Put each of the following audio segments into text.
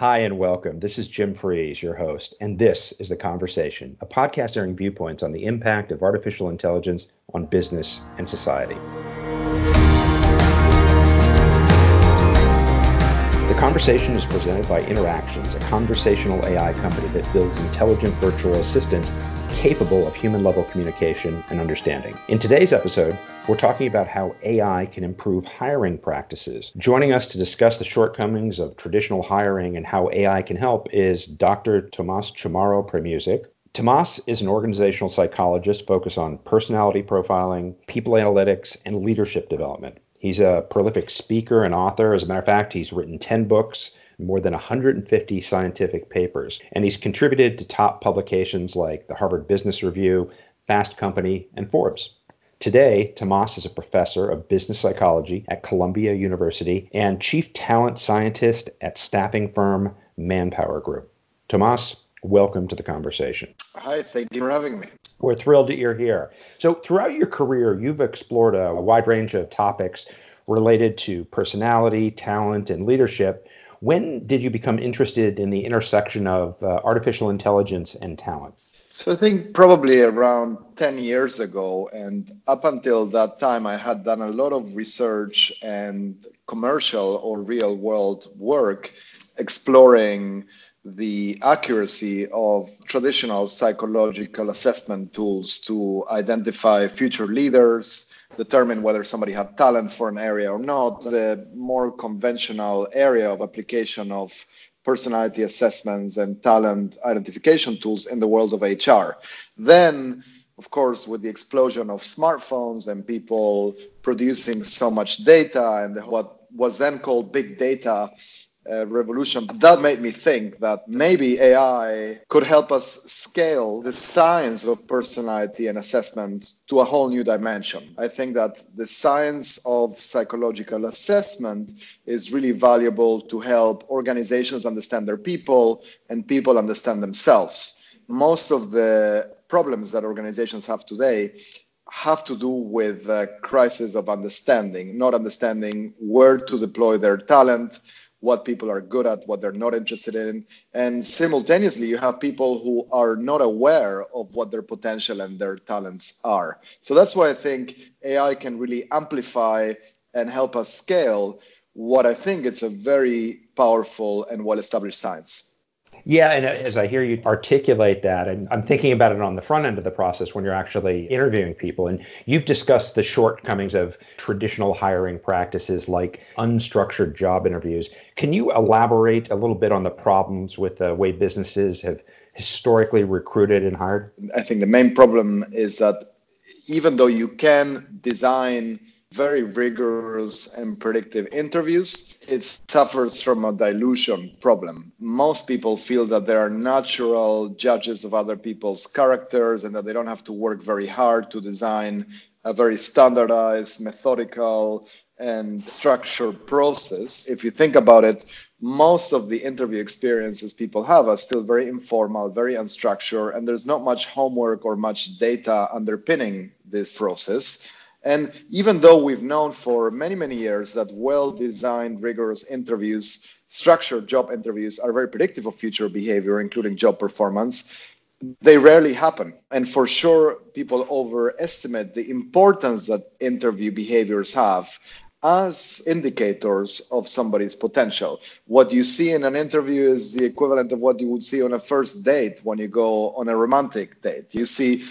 Hi, and welcome. This is Jim Freeze, your host, and this is The Conversation, a podcast airing viewpoints on the impact of artificial intelligence on business and society. The Conversation is presented by Interactions, a conversational AI company that builds intelligent virtual assistants capable of human level communication and understanding. In today's episode, we're talking about how AI can improve hiring practices. Joining us to discuss the shortcomings of traditional hiring and how AI can help is Dr. Tomas Chamorro Premuzic. Tomas is an organizational psychologist focused on personality profiling, people analytics, and leadership development. He's a prolific speaker and author. As a matter of fact, he's written 10 books more than 150 scientific papers, and he's contributed to top publications like the Harvard Business Review, Fast Company, and Forbes. Today, Tomas is a professor of business psychology at Columbia University and chief talent scientist at staffing firm Manpower Group. Tomas, welcome to the conversation. Hi, thank you for having me. We're thrilled that you're here. So, throughout your career, you've explored a wide range of topics related to personality, talent, and leadership. When did you become interested in the intersection of uh, artificial intelligence and talent? So I think probably around 10 years ago. And up until that time, I had done a lot of research and commercial or real world work exploring the accuracy of traditional psychological assessment tools to identify future leaders, determine whether somebody had talent for an area or not. The more conventional area of application of personality assessments and talent identification tools in the world of HR. Then, of course, with the explosion of smartphones and people producing so much data and what was then called big data uh, revolution. That made me think that maybe AI could help us scale the science of personality and assessment to a whole new dimension. I think that the science of psychological assessment is really valuable to help organizations understand their people and people understand themselves. Most of the problems that organizations have today have to do with a crisis of understanding, not understanding where to deploy their talent, what people are good at, what they're not interested in. And simultaneously, you have people who are not aware of what their potential and their talents are. So that's why I think AI can really amplify and help us scale what I think is a very powerful and well established science. Yeah, and as I hear you articulate that, and I'm thinking about it on the front end of the process when you're actually interviewing people, and you've discussed the shortcomings of traditional hiring practices like unstructured job interviews. Can you elaborate a little bit on the problems with the way businesses have historically recruited and hired? I think the main problem is that even though you can design very rigorous and predictive interviews, it suffers from a dilution problem. Most people feel that they are natural judges of other people's characters and that they don't have to work very hard to design a very standardized, methodical, and structured process. If you think about it, most of the interview experiences people have are still very informal, very unstructured, and there's not much homework or much data underpinning this process. And even though we've known for many, many years that well designed, rigorous interviews, structured job interviews are very predictive of future behavior, including job performance, they rarely happen. And for sure, people overestimate the importance that interview behaviors have as indicators of somebody's potential. What you see in an interview is the equivalent of what you would see on a first date when you go on a romantic date. You see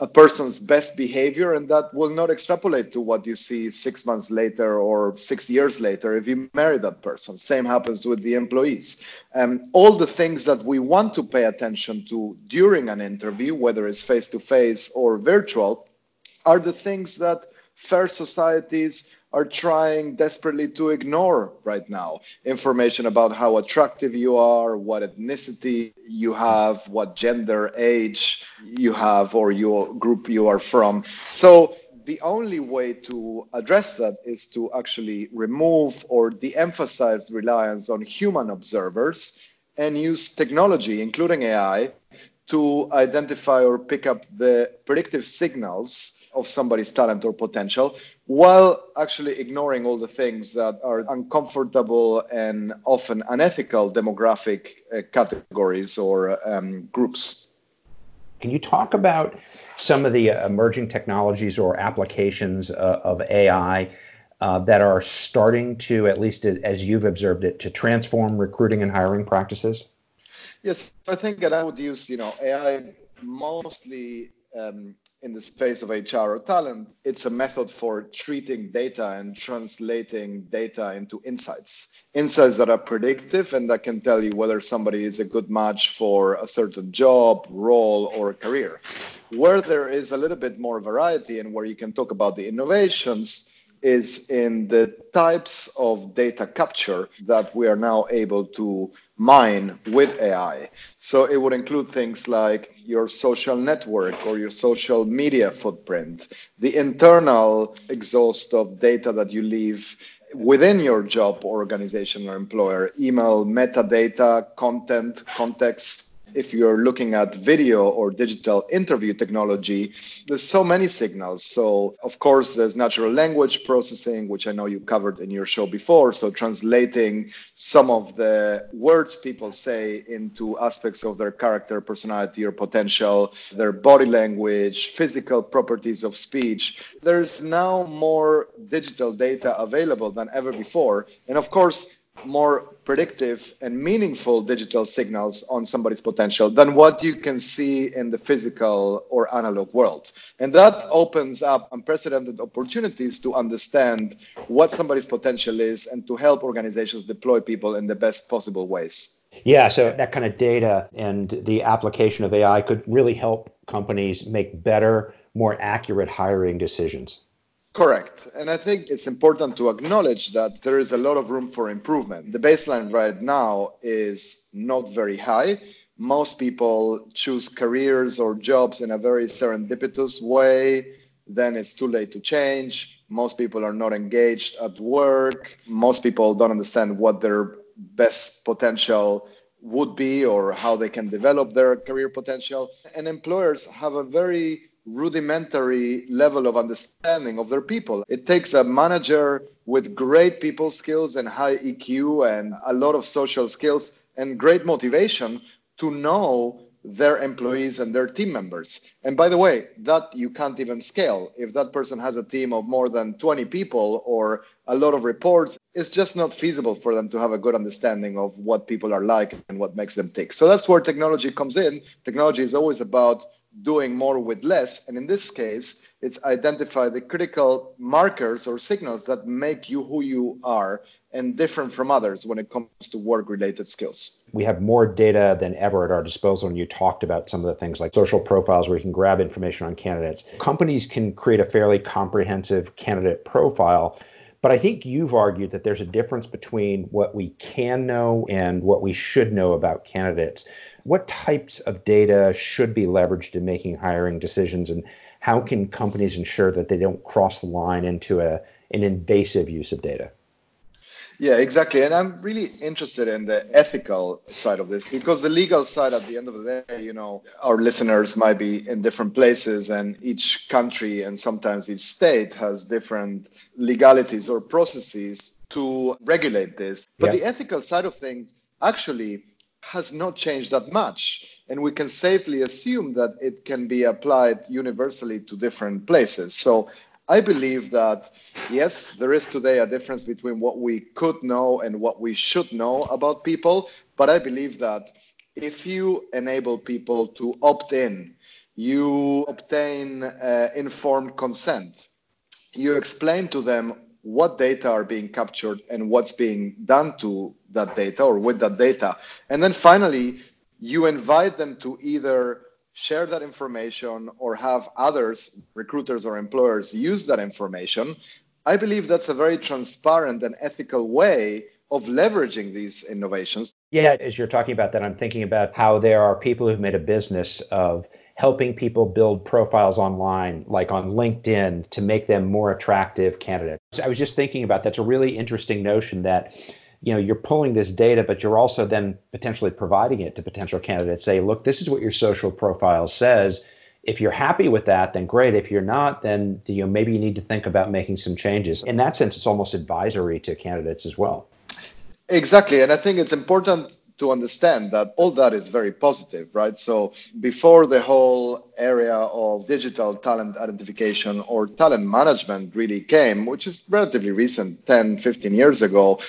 a person's best behavior and that will not extrapolate to what you see six months later or six years later if you marry that person. Same happens with the employees. Um, all the things that we want to pay attention to during an interview whether it's face to face or virtual are the things that fair societies are trying desperately to ignore right now information about how attractive you are, what ethnicity you have, what gender, age you have, or your group you are from. So the only way to address that is to actually remove or de emphasize reliance on human observers and use technology, including AI, to identify or pick up the predictive signals of somebody's talent or potential while actually ignoring all the things that are uncomfortable and often unethical demographic uh, categories or um, groups. Can you talk about some of the emerging technologies or applications uh, of AI uh, that are starting to, at least as you've observed it, to transform recruiting and hiring practices? Yes, I think that I would use, you know, AI mostly um, in the space of HR or talent. It's a method for treating data and translating data into insights. Insights that are predictive and that can tell you whether somebody is a good match for a certain job, role, or career. Where there is a little bit more variety and where you can talk about the innovations is in the types of data capture that we are now able to mine with AI. So it would include things like your social network or your social media footprint, the internal exhaust of data that you leave within your job organization or employer, email, metadata, content, context, if you're looking at video or digital interview technology, there's so many signals. So, of course, there's natural language processing, which I know you covered in your show before. So, translating some of the words people say into aspects of their character, personality, or potential, their body language, physical properties of speech. There's now more digital data available than ever before. And of course, more predictive and meaningful digital signals on somebody's potential than what you can see in the physical or analog world. And that opens up unprecedented opportunities to understand what somebody's potential is and to help organizations deploy people in the best possible ways. Yeah, so that kind of data and the application of AI could really help companies make better, more accurate hiring decisions. Correct. And I think it's important to acknowledge that there is a lot of room for improvement. The baseline right now is not very high. Most people choose careers or jobs in a very serendipitous way. Then it's too late to change. Most people are not engaged at work. Most people don't understand what their best potential would be or how they can develop their career potential. And employers have a very rudimentary level of understanding of their people. It takes a manager with great people skills and high EQ and a lot of social skills and great motivation to know their employees and their team members. And by the way, that you can't even scale. If that person has a team of more than 20 people or a lot of reports, it's just not feasible for them to have a good understanding of what people are like and what makes them tick. So that's where technology comes in. Technology is always about doing more with less. And in this case, it's identify the critical markers or signals that make you who you are and different from others when it comes to work related skills. We have more data than ever at our disposal. And you talked about some of the things like social profiles where you can grab information on candidates. Companies can create a fairly comprehensive candidate profile. But I think you've argued that there's a difference between what we can know and what we should know about candidates. What types of data should be leveraged in making hiring decisions, and how can companies ensure that they don't cross the line into a, an invasive use of data? Yeah, exactly. And I'm really interested in the ethical side of this because the legal side, at the end of the day, you know, our listeners might be in different places and each country and sometimes each state has different legalities or processes to regulate this. But yeah. the ethical side of things actually has not changed that much. And we can safely assume that it can be applied universally to different places. So I believe that, yes, there is today a difference between what we could know and what we should know about people. But I believe that if you enable people to opt in, you obtain uh, informed consent, you explain to them what data are being captured and what's being done to that data or with that data. And then finally, you invite them to either share that information or have others, recruiters or employers, use that information. I believe that's a very transparent and ethical way of leveraging these innovations. Yeah, as you're talking about that, I'm thinking about how there are people who've made a business of helping people build profiles online, like on LinkedIn, to make them more attractive candidates. I was just thinking about that's a really interesting notion that you know you're pulling this data but you're also then potentially providing it to potential candidates say look this is what your social profile says if you're happy with that, then great. If you're not, then you know maybe you need to think about making some changes. In that sense, it's almost advisory to candidates as well. Exactly, and I think it's important to understand that all that is very positive, right? So before the whole area of digital talent identification or talent management really came, which is relatively recent, 10, 15 years ago,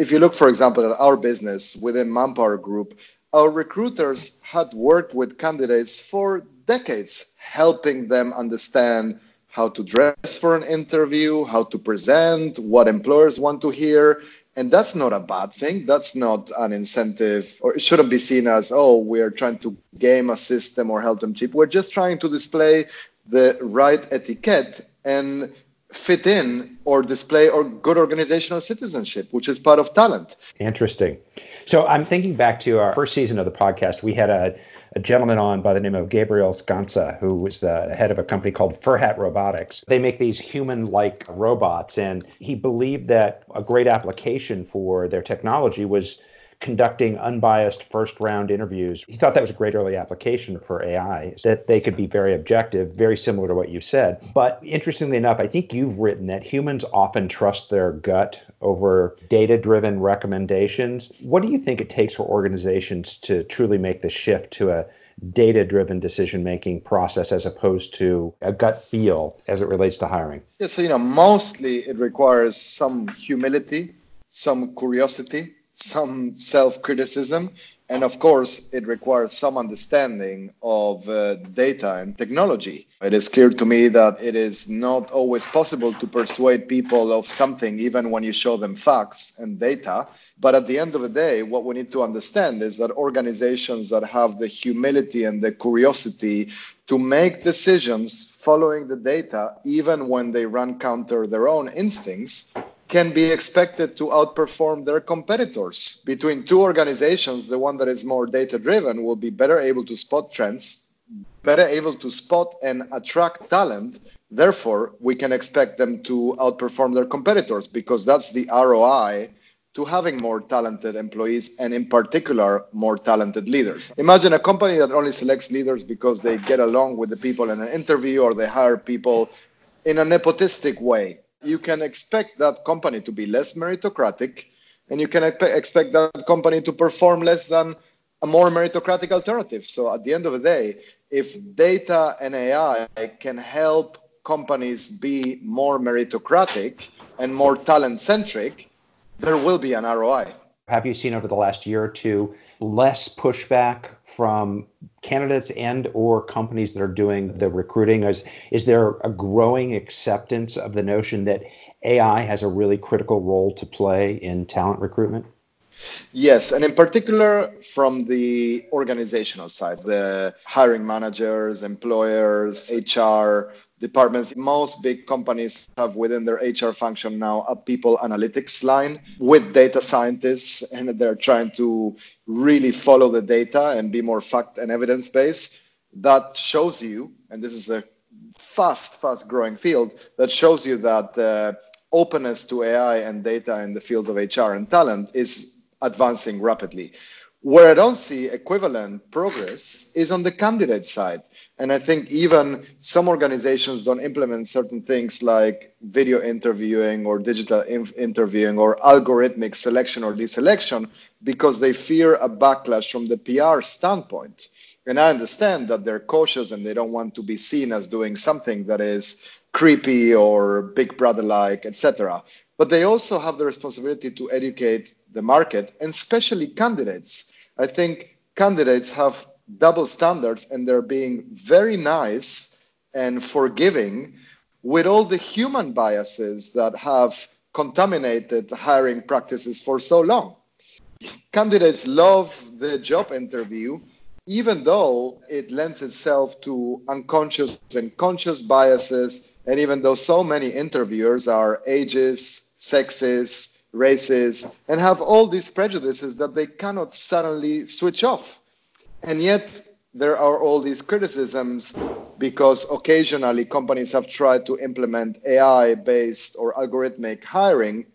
if you look, for example, at our business within Manpower Group, our recruiters had worked with candidates for decades, helping them understand how to dress for an interview, how to present, what employers want to hear. And that's not a bad thing. That's not an incentive, or it shouldn't be seen as, oh, we're trying to game a system or help them cheap. We're just trying to display the right etiquette and fit in or display or good organizational citizenship, which is part of talent. Interesting. So I'm thinking back to our first season of the podcast. We had a, a gentleman on by the name of Gabriel Skantze, who was the head of a company called Furhat Robotics. They make these human-like robots, and he believed that a great application for their technology was conducting unbiased first round interviews. He thought that was a great early application for AI, that they could be very objective, very similar to what you said. But interestingly enough, I think you've written that humans often trust their gut over data driven recommendations. What do you think it takes for organizations to truly make the shift to a data driven decision making process as opposed to a gut feel as it relates to hiring? Yeah, so, you know, mostly it requires some humility, some curiosity, some self criticism. And of course, it requires some understanding of uh, data and technology. It is clear to me that it is not always possible to persuade people of something, even when you show them facts and data. But at the end of the day, what we need to understand is that organizations that have the humility and the curiosity to make decisions following the data, even when they run counter their own instincts, can be expected to outperform their competitors. Between two organizations, the one that is more data driven will be better able to spot trends, better able to spot and attract talent. Therefore, we can expect them to outperform their competitors because that's the ROI to having more talented employees and in particular more talented leaders. Imagine a company that only selects leaders because they get along with the people in an interview or they hire people in a nepotistic way you can expect that company to be less meritocratic and you can expect that company to perform less than a more meritocratic alternative. So at the end of the day, if data and AI can help companies be more meritocratic and more talent centric, there will be an ROI. Have you seen over the last year or two less pushback from candidates and or companies that are doing the recruiting is is there a growing acceptance of the notion that AI has a really critical role to play in talent recruitment? Yes, and in particular from the organizational side, the hiring managers, employers, HR, departments. Most big companies have within their HR function now a people analytics line with data scientists, and they're trying to really follow the data and be more fact and evidence based. That shows you, and this is a fast, fast growing field, that shows you that uh, openness to AI and data in the field of HR and talent is advancing rapidly. Where I don't see equivalent progress is on the candidate side and I think even some organizations don't implement certain things like video interviewing or digital inf- interviewing or algorithmic selection or deselection because they fear a backlash from the PR standpoint. And I understand that they're cautious and they don't want to be seen as doing something that is creepy or big brother like, etc. But they also have the responsibility to educate the market and especially candidates. I think candidates have double standards and they're being very nice and forgiving with all the human biases that have contaminated hiring practices for so long. Candidates love the job interview, even though it lends itself to unconscious and conscious biases, and even though so many interviewers are ages, sexes, races, and have all these prejudices that they cannot suddenly switch off. And yet, there are all these criticisms because occasionally companies have tried to implement AI based or algorithmic hiring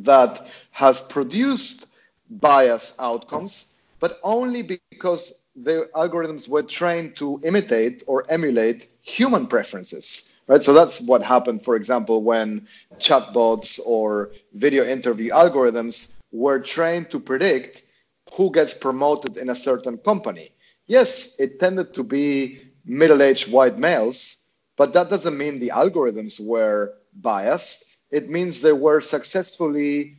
that has produced bias outcomes, but only because the algorithms were trained to imitate or emulate human preferences, right? So that's what happened, for example, when chatbots or video interview algorithms were trained to predict who gets promoted in a certain company. Yes, it tended to be middle aged white males, but that doesn't mean the algorithms were biased. It means they were successfully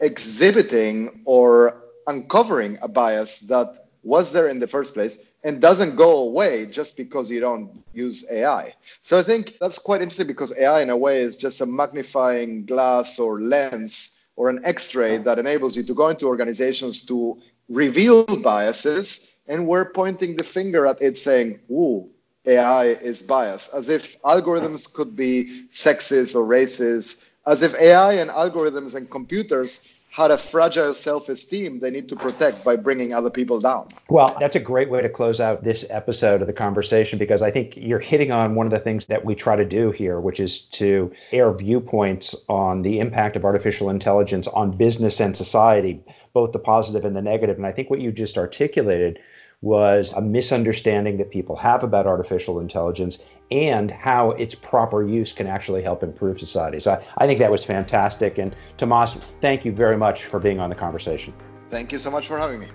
exhibiting or uncovering a bias that was there in the first place and doesn't go away just because you don't use AI. So I think that's quite interesting because AI, in a way, is just a magnifying glass or lens or an x ray that enables you to go into organizations to reveal biases. And we're pointing the finger at it saying, ooh, AI is biased, as if algorithms could be sexist or racist, as if AI and algorithms and computers had a fragile self-esteem they need to protect by bringing other people down. Well, that's a great way to close out this episode of the conversation because I think you're hitting on one of the things that we try to do here, which is to air viewpoints on the impact of artificial intelligence on business and society, both the positive and the negative. And I think what you just articulated was a misunderstanding that people have about artificial intelligence and how its proper use can actually help improve society. So I, I, think that was fantastic. And Tomas, thank you very much for being on the conversation. Thank you so much for having me.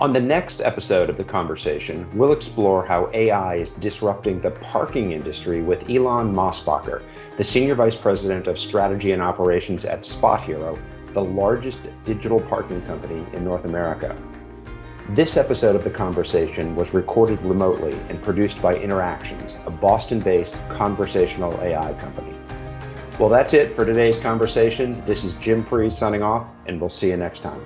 On the next episode of the conversation, we'll explore how AI is disrupting the parking industry with Elan Mosbacher, the Senior Vice President of Strategy and Operations at SpotHero, the largest digital parking company in North America. This episode of The Conversation was recorded remotely and produced by Interactions, a Boston based conversational AI company. Well, that's it for today's conversation. This is Jim Freeze signing off, and we'll see you next time.